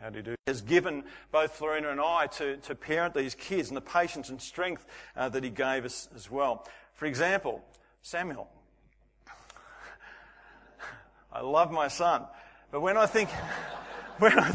How do you do? Has given both Florina and I to, to parent these kids and the patience and strength uh, that he gave us as well. For example, Samuel. I love my son, but when I think. when I,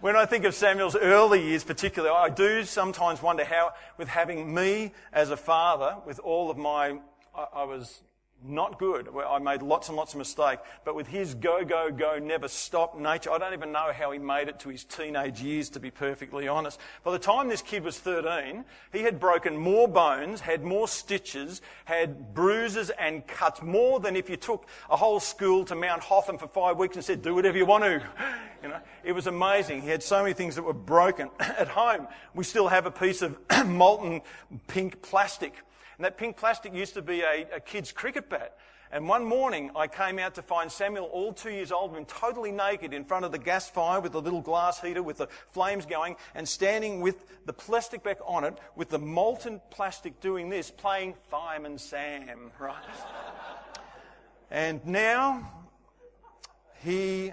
when I think of Samuel's early years, particularly, I do sometimes wonder how, with having me as a father, with all of my, I, I was not good. I made lots and lots of mistakes. But with his go, go, go, never stop nature, I don't even know how he made it to his teenage years, to be perfectly honest. By the time this kid was 13, he had broken more bones, had more stitches, had bruises and cuts, more than if you took a whole school to Mount Hotham for five weeks and said, do whatever you want to. You know, it was amazing. He had so many things that were broken. At home, we still have a piece of molten pink plastic and that pink plastic used to be a, a kid's cricket bat. And one morning, I came out to find Samuel, all two years old, and totally naked in front of the gas fire with the little glass heater with the flames going, and standing with the plastic back on it, with the molten plastic doing this, playing Fireman Sam, right? and now he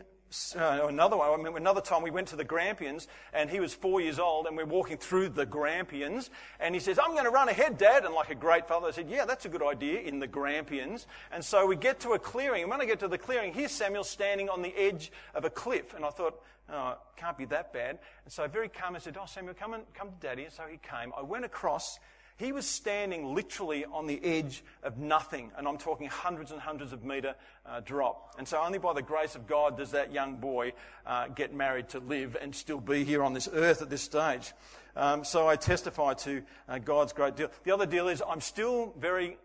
uh, another one, I mean, another time we went to the Grampians and he was four years old and we're walking through the Grampians and he says, I'm going to run ahead, Dad. And like a great father, I said, Yeah, that's a good idea in the Grampians. And so we get to a clearing. And when I get to the clearing, here's Samuel standing on the edge of a cliff. And I thought, Oh, can't be that bad. And so very calm, I said, Oh, Samuel, come, and, come to Daddy. And so he came. I went across he was standing literally on the edge of nothing, and I'm talking hundreds and hundreds of metre uh, drop. And so, only by the grace of God does that young boy uh, get married to live and still be here on this earth at this stage. Um, so, I testify to uh, God's great deal. The other deal is, I'm still very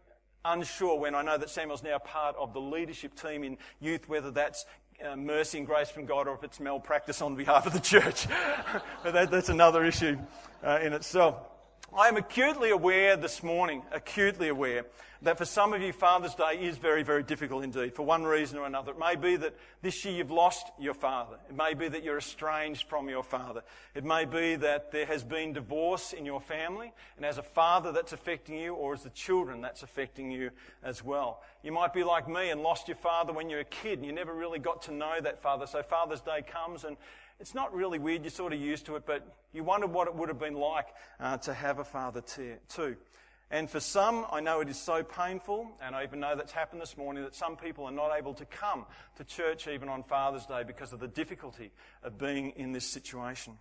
unsure when I know that Samuel's now part of the leadership team in youth, whether that's uh, mercy and grace from God or if it's malpractice on behalf of the church. but that, that's another issue uh, in itself. I am acutely aware this morning, acutely aware, that for some of you, Father's Day is very, very difficult indeed, for one reason or another. It may be that this year you've lost your father. It may be that you're estranged from your father. It may be that there has been divorce in your family, and as a father that's affecting you, or as the children that's affecting you as well. You might be like me and lost your father when you were a kid, and you never really got to know that father. So Father's Day comes, and it's not really weird, you're sort of used to it, but you wonder what it would have been like uh, to have a father too. And for some, I know it is so painful, and I even know that's happened this morning, that some people are not able to come to church even on Father's Day because of the difficulty of being in this situation.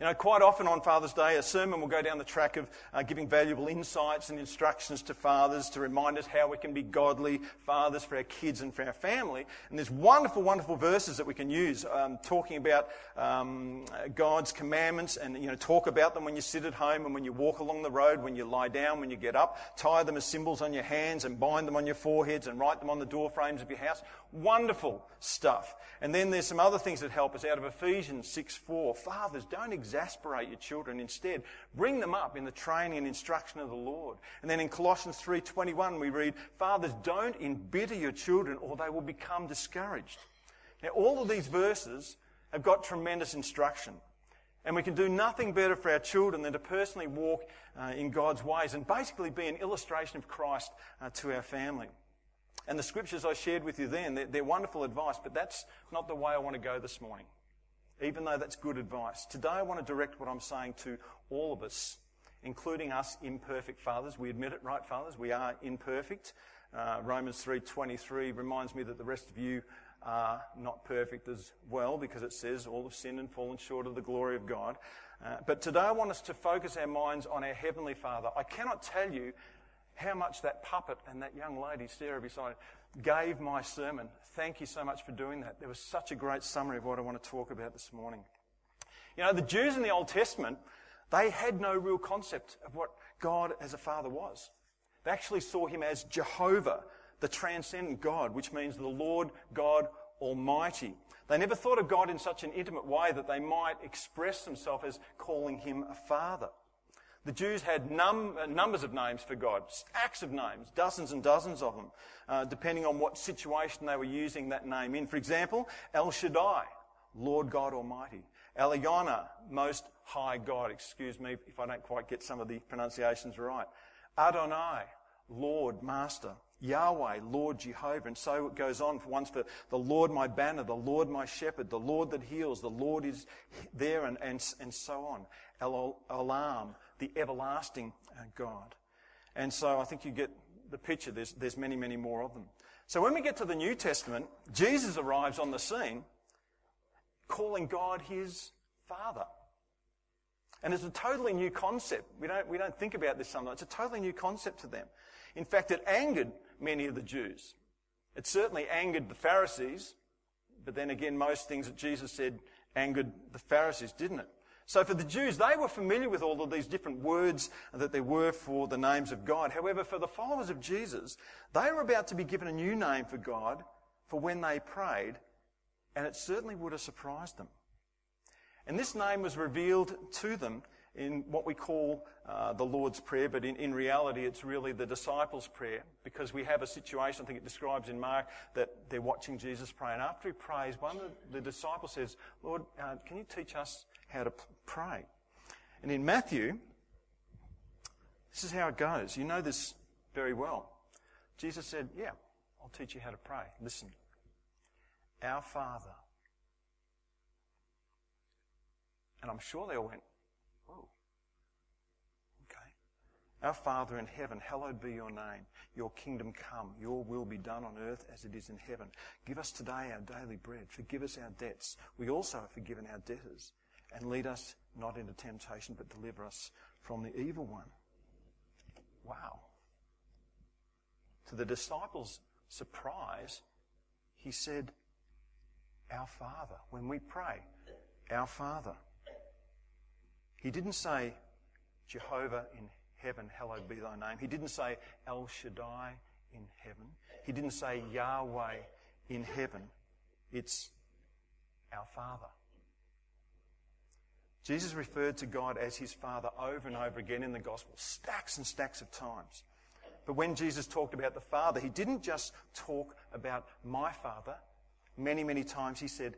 You know, quite often on Father's Day, a sermon will go down the track of uh, giving valuable insights and instructions to fathers to remind us how we can be godly fathers for our kids and for our family. And there's wonderful, wonderful verses that we can use um, talking about um, God's commandments and, you know, talk about them when you sit at home and when you walk along the road, when you lie down, when you get up. Tie them as symbols on your hands and bind them on your foreheads and write them on the door frames of your house. Wonderful stuff. And then there's some other things that help us out of Ephesians 6 4. Fathers, don't exasperate your children. Instead, bring them up in the training and instruction of the Lord. And then in Colossians 3 21, we read, Fathers, don't embitter your children or they will become discouraged. Now, all of these verses have got tremendous instruction. And we can do nothing better for our children than to personally walk uh, in God's ways and basically be an illustration of Christ uh, to our family. And the scriptures I shared with you then, they're, they're, wonderful advice, but that's not the way I want to go this morning, even though that's good advice. Today I want to direct what I'm saying to all of us, including us imperfect fathers. We admit it, right, fathers? We are imperfect. Uh, Romans 3.23 reminds me that the rest of you are not perfect as well, because it says all have sinned and fallen short of the glory of God. Uh, but today I want us to focus our minds on our Heavenly Father. I cannot tell you how much that puppet and that young lady, Sarah, beside gave my sermon. Thank you so much for doing that. There was such a great summary of what I want to talk about this morning. You know, the Jews in the Old Testament, they had no real concept of what God as a father was. They actually saw him as Jehovah, the transcendent God, which means the Lord God Almighty. They never thought of God in such an intimate way that they might express themselves as calling him a father. The Jews had num- uh, numbers of names for God, stacks of names, dozens and dozens of them, uh, depending on what situation they were using that name in. For example, El Shaddai, Lord God Almighty. Elyon, Most High God. Excuse me if I don't quite get some of the pronunciations right. Adonai, Lord, Master. Yahweh, Lord Jehovah. And so it goes on for once for the Lord my banner, the Lord my shepherd, the Lord that heals, the Lord is there, and, and, and so on. El Olam, the everlasting uh, God. And so I think you get the picture. There's, there's many, many more of them. So when we get to the New Testament, Jesus arrives on the scene calling God his Father. And it's a totally new concept. We don't, we don't think about this sometimes. It's a totally new concept to them. In fact, it angered many of the Jews. It certainly angered the Pharisees, but then again, most things that Jesus said angered the Pharisees, didn't it? So for the Jews, they were familiar with all of these different words that there were for the names of God. However, for the followers of Jesus, they were about to be given a new name for God for when they prayed, and it certainly would have surprised them. And this name was revealed to them in what we call uh, the Lord's Prayer, but in, in reality it's really the disciples' prayer because we have a situation, I think it describes in Mark, that they're watching Jesus pray. And after he prays, one of the, disciples says, Lord, uh, can you teach us how to pray? And in Matthew, this is how it goes. You know this very well. Jesus said, Yeah, I'll teach you how to pray. Listen. Our Father. And I'm sure they all went, Our Father in heaven, hallowed be your name. Your kingdom come. Your will be done on earth as it is in heaven. Give us today our daily bread. Forgive us our debts. We also have forgiven our debtors. And lead us not into temptation, but deliver us from the evil one. Wow. To the disciples' surprise, he said, Our Father. When we pray, Our Father. He didn't say Jehovah in heaven, hallowed be thy name. He didn't say El Shaddai in heaven. He didn't say Yahweh in heaven. It's our Father. Jesus referred to God as his Father over and over again in the Gospel, stacks and stacks of times. But when Jesus talked about the Father, he didn't just talk about my Father. Many, many times he said,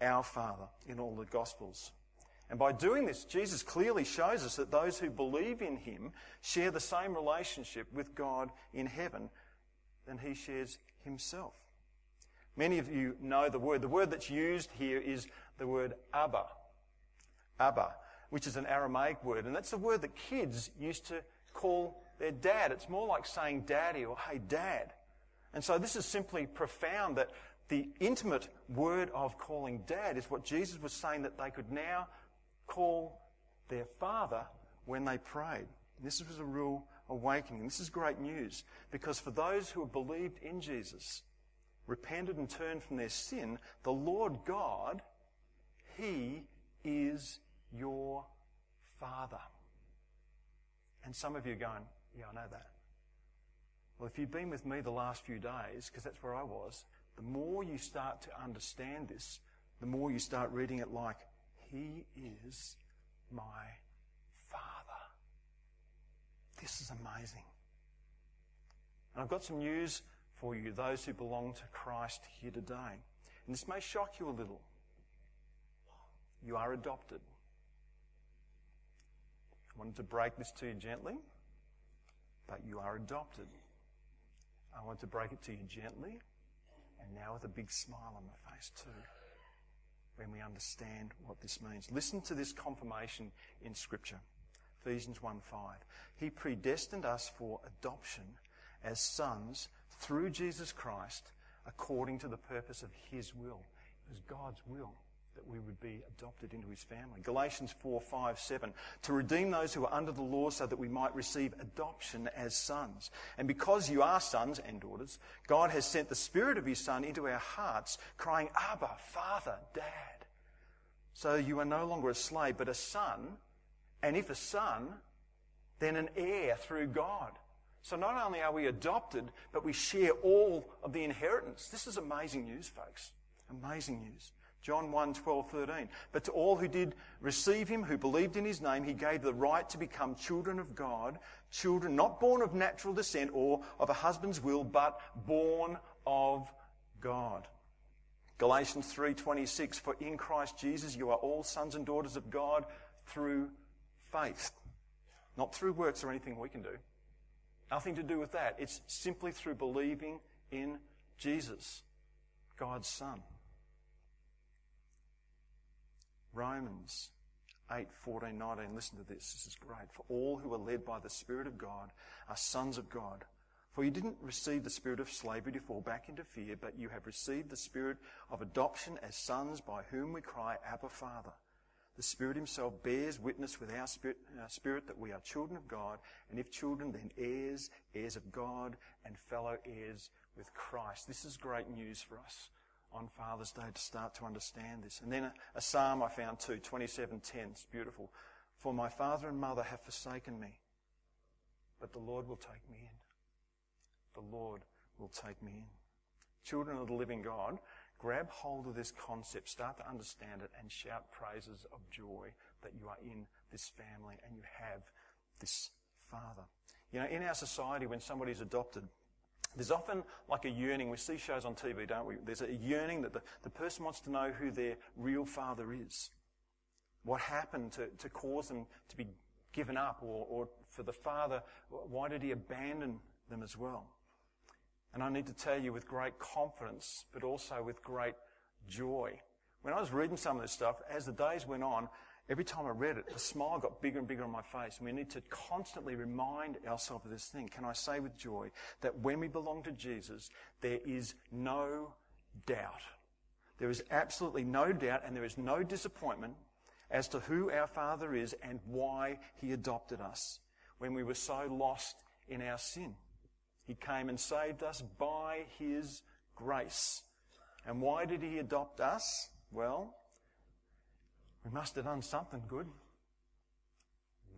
our Father in all the Gospels. And by doing this, Jesus clearly shows us that those who believe in him share the same relationship with God in heaven than he shares himself. Many of you know the word. The word that's used here is the word Abba. Abba, which is an Aramaic word. And that's the word that kids used to call their dad. It's more like saying daddy or hey dad. And so this is simply profound that the intimate word of calling dad is what Jesus was saying that they could now call their father when they prayed. This was a real awakening. This is great news because for those who have believed in Jesus, repented and turned from their sin, the Lord God, He is your Father. And some of you are going, Yeah, I know that. Well, if you've been with me the last few days, because that's where I was, the more you start to understand this, the more you start reading it like, he is my Father. This is amazing. And I've got some news for you, those who belong to Christ here today. And this may shock you a little. You are adopted. I wanted to break this to you gently, but you are adopted. I want to break it to you gently, and now with a big smile on my face, too when we understand what this means. Listen to this confirmation in Scripture. Ephesians 1 5. He predestined us for adoption as sons through Jesus Christ according to the purpose of His will. It was God's will that we would be adopted into his family. Galatians 4, 5, 7. To redeem those who are under the law so that we might receive adoption as sons. And because you are sons and daughters, God has sent the Spirit of his Son into our hearts, crying, Abba, Father, Dad. So you are no longer a slave, but a son. And if a son, then an heir through God. So not only are we adopted, but we share all of the inheritance. This is amazing news, folks. Amazing news. John 1, 12, 13. But to all who did receive him, who believed in his name, he gave the right to become children of God, children not born of natural descent or of a husband's will, but born of God. Galatians 3:26 For in Christ Jesus you are all sons and daughters of God through faith. Not through works or anything we can do. Nothing to do with that. It's simply through believing in Jesus, God's Son. Romans 8, 14, 19. Listen to this. This is great. For all who are led by the Spirit of God are sons of God. For you didn't receive the spirit of slavery to fall back into fear, but you have received the spirit of adoption as sons by whom we cry, Abba, Father. The Spirit Himself bears witness with our spirit, our spirit, that we are children of God, and if children, then heirs, heirs of God, and fellow heirs with Christ. This is great news for us on Father's Day to start to understand this. And then a, a psalm I found too, 27:10. It's beautiful. For my father and mother have forsaken me, but the Lord will take me in. The Lord will take me in. Children of the living God, grab hold of this concept, start to understand it, and shout praises of joy that you are in this family and you have this Father. You know, in our society, when somebody's adopted, there's often like a yearning. We see shows on TV, don't we? There's a yearning that the, the person wants to know who their real father is. What happened to, to cause them to be given up, or, or for the father, why did he abandon them as well? And I need to tell you with great confidence, but also with great joy. When I was reading some of this stuff, as the days went on, every time I read it, the smile got bigger and bigger on my face. And we need to constantly remind ourselves of this thing. Can I say with joy that when we belong to Jesus, there is no doubt. There is absolutely no doubt and there is no disappointment as to who our Father is and why He adopted us when we were so lost in our sin. He came and saved us by His grace. And why did He adopt us? Well, we must have done something good.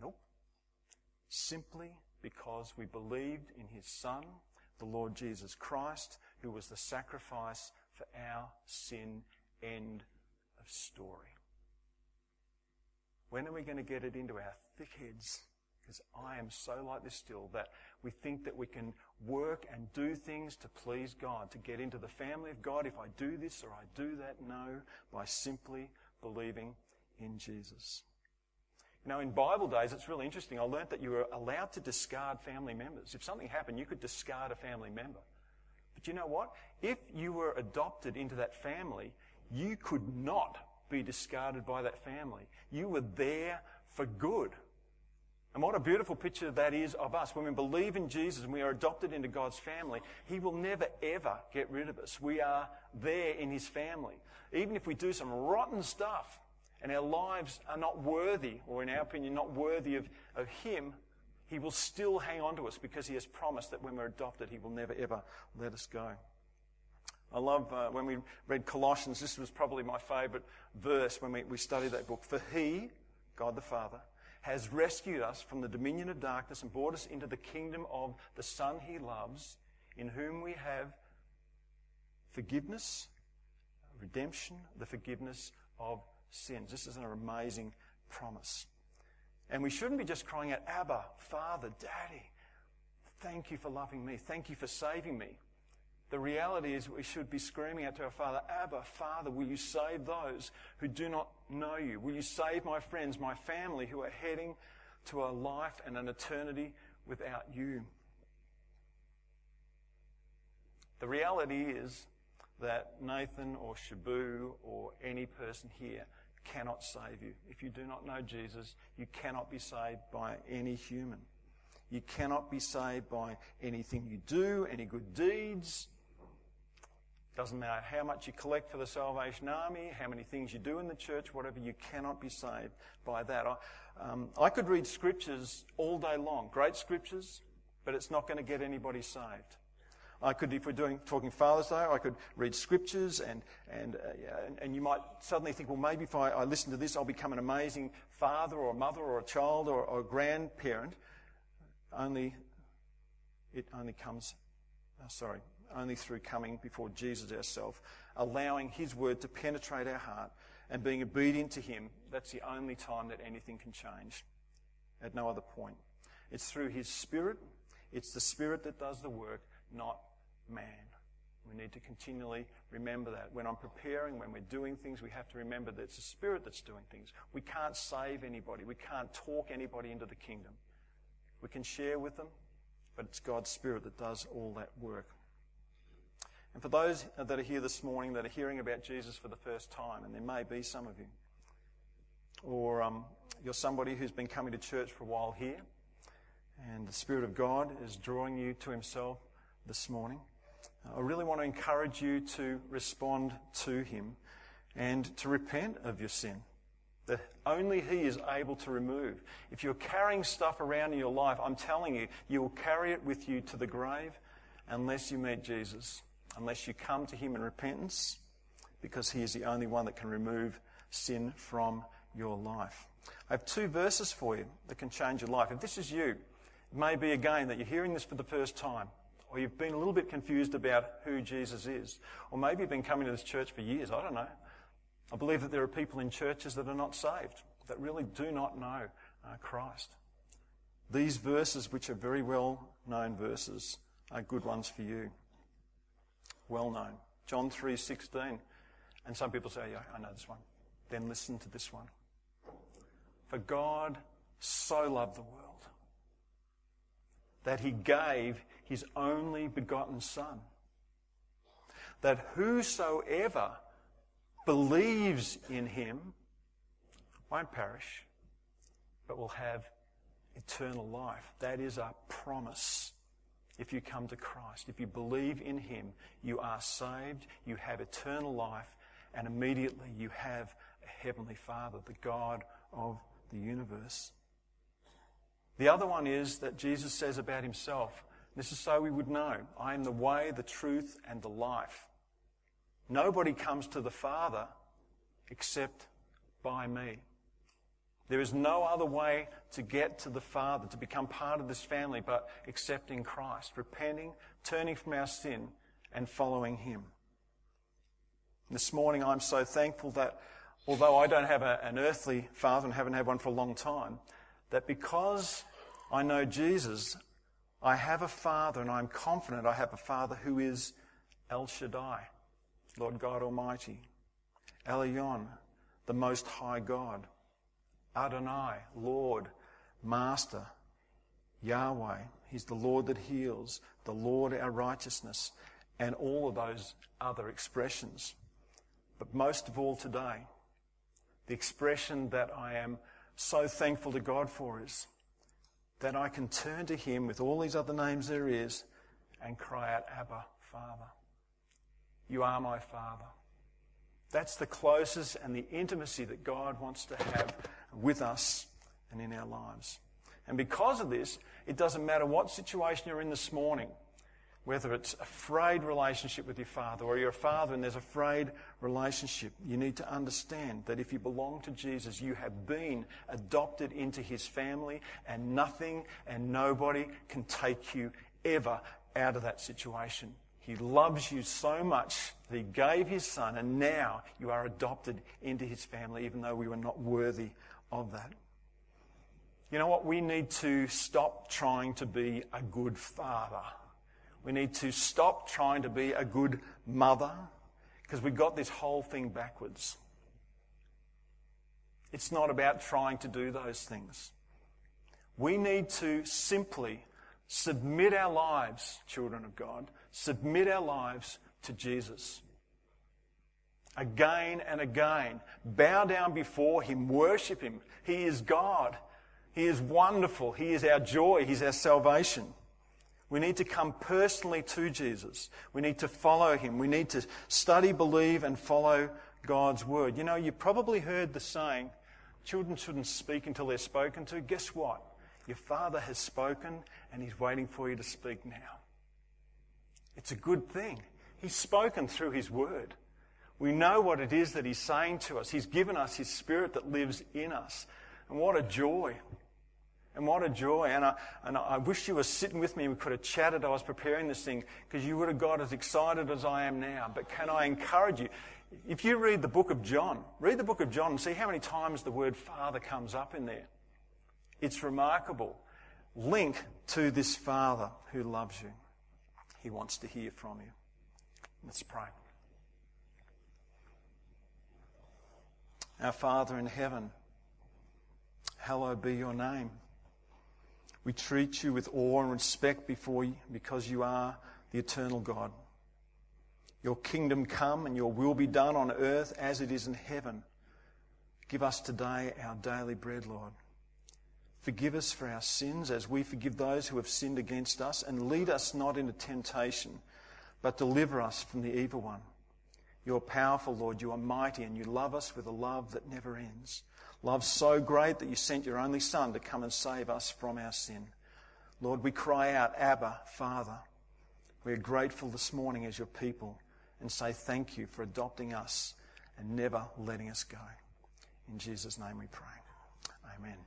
Nope. Simply because we believed in His Son, the Lord Jesus Christ, who was the sacrifice for our sin. End of story. When are we going to get it into our thick heads? Because I am so like this still that we think that we can work and do things to please God, to get into the family of God if I do this or I do that. No, by simply believing in Jesus. You know, in Bible days, it's really interesting. I learned that you were allowed to discard family members. If something happened, you could discard a family member. But you know what? If you were adopted into that family, you could not be discarded by that family. You were there for good. And what a beautiful picture that is of us. When we believe in Jesus and we are adopted into God's family, He will never ever get rid of us. We are there in His family. Even if we do some rotten stuff and our lives are not worthy, or in our opinion, not worthy of, of Him, He will still hang on to us because He has promised that when we're adopted, He will never ever let us go. I love uh, when we read Colossians, this was probably my favourite verse when we, we studied that book. For He, God the Father, has rescued us from the dominion of darkness and brought us into the kingdom of the Son he loves, in whom we have forgiveness, redemption, the forgiveness of sins. This is an amazing promise. And we shouldn't be just crying out, Abba, Father, Daddy, thank you for loving me. Thank you for saving me. The reality is we should be screaming out to our Father, Abba, Father, will you save those who do not know you? Will you save my friends, my family who are heading to a life and an eternity without you? The reality is that Nathan or Shabu or any person here cannot save you. If you do not know Jesus, you cannot be saved by any human. You cannot be saved by anything you do, any good deeds, doesn't matter how much you collect for the Salvation Army, how many things you do in the church, whatever, you cannot be saved by that. I, um, I could read scriptures all day long, great scriptures, but it's not going to get anybody saved. I could, if we're doing, talking Father's Day, I could read scriptures and, and, uh, and, and, you might suddenly think, well, maybe if I, I, listen to this, I'll become an amazing father or a mother or a child or, or a grandparent. Only, it only comes, oh, sorry, only through coming before Jesus ourselves, allowing His word to penetrate our heart and being obedient to Him. That's the only time that anything can change. At no other point. It's through His Spirit. It's the Spirit that does the work, not man. We need to continually remember that. When I'm preparing, when we're doing things, we have to remember that it's the Spirit that's doing things. We can't save anybody. We can't talk anybody into the kingdom. We can share with them, but it's God's Spirit that does all that work. And for those that are here this morning that are hearing about Jesus for the first time, and there may be some of you, or um, you're somebody who's been coming to church for a while here, and the Spirit of God is drawing you to Himself this morning, I really want to encourage you to respond to Him and to repent of your sin that only He is able to remove. If you're carrying stuff around in your life, I'm telling you, you will carry it with you to the grave unless you meet Jesus, unless you come to Him in repentance, because He is the only one that can remove sin from your life. I have two verses for you that can change your life. If this is you, it may be again that you're hearing this for the first time, or you've been a little bit confused about who Jesus is, or maybe you've been coming to this church for years, I don't know. I believe that there are people in churches that are not saved, that really do not know uh, Christ. These verses, which are very well known verses, are good ones for you. Well known. John 3:16. And some people say, yeah, I know this one. Then listen to this one. For God so loved the world that he gave his only begotten Son, that whosoever believes in him won't perish, but will have eternal life. That is a promise. If you come to Christ, if you believe in him, you are saved, you have eternal life, and immediately you have a heavenly Father, the God of the universe. The other one is that Jesus says about himself, this is so we would know, I am the way, the truth, and the life. Nobody comes to the Father except by me. There is no other way to get to the Father, to become part of this family, but accepting Christ, repenting, turning from our sin, and following Him. This morning, I'm so thankful that although I don't have a, an earthly father and haven't had one for a long time, that because I know Jesus, I have a father, and I'm confident I have a father who is El Shaddai, Lord God Almighty. Elyon, the Most High God. Adonai, Lord, Master. Yahweh, He's the Lord that heals, the Lord our righteousness, and all of those other expressions. But most of all today, the expression that I am so thankful to God for is that I can turn to Him with all these other names there is and cry out, Abba, Father. You are my Father. That's the closest and the intimacy that God wants to have with us and in our lives. And because of this, it doesn't matter what situation you're in this morning, whether it's a frayed relationship with your father or you're a father and there's a frayed relationship, you need to understand that if you belong to Jesus, you have been adopted into his family and nothing and nobody can take you ever out of that situation. He loves you so much that he gave his son, and now you are adopted into his family, even though we were not worthy of that. You know what? We need to stop trying to be a good father. We need to stop trying to be a good mother because we've got this whole thing backwards. It's not about trying to do those things. We need to simply submit our lives, children of God, submit our lives to Jesus. Again and again, bow down before Him, worship Him. He is God. He is wonderful. He is our joy. He's our salvation. We need to come personally to Jesus. We need to follow Him. We need to study, believe, and follow God's Word. You know, you probably heard the saying, children shouldn't speak until they're spoken to. Guess what? Your Father has spoken, and He's waiting for you to speak now. It's a good thing. He's spoken through His Word. We know what it is that He's saying to us. He's given us His Spirit that lives in us. And what a joy. And what a joy. And I, and I wish you were sitting with me we could have chatted. I was preparing this thing because you would have got as excited as I am now. But can I encourage you? If you read the book of John, read the book of John and see how many times the word Father comes up in there. It's remarkable. Link to this Father who loves you. He wants to hear from you. Let's pray. Our Father in heaven, hallowed be your name. We treat you with awe and respect before you because you are the eternal God. Your kingdom come and your will be done on earth as it is in heaven. Give us today our daily bread, Lord. Forgive us for our sins as we forgive those who have sinned against us, and lead us not into temptation, but deliver us from the evil one. You are powerful, Lord. You are mighty, and you love us with a love that never ends. Love so great that you sent your only Son to come and save us from our sin. Lord, we cry out, Abba, Father. We are grateful this morning as your people and say thank you for adopting us and never letting us go. In Jesus' name we pray. Amen.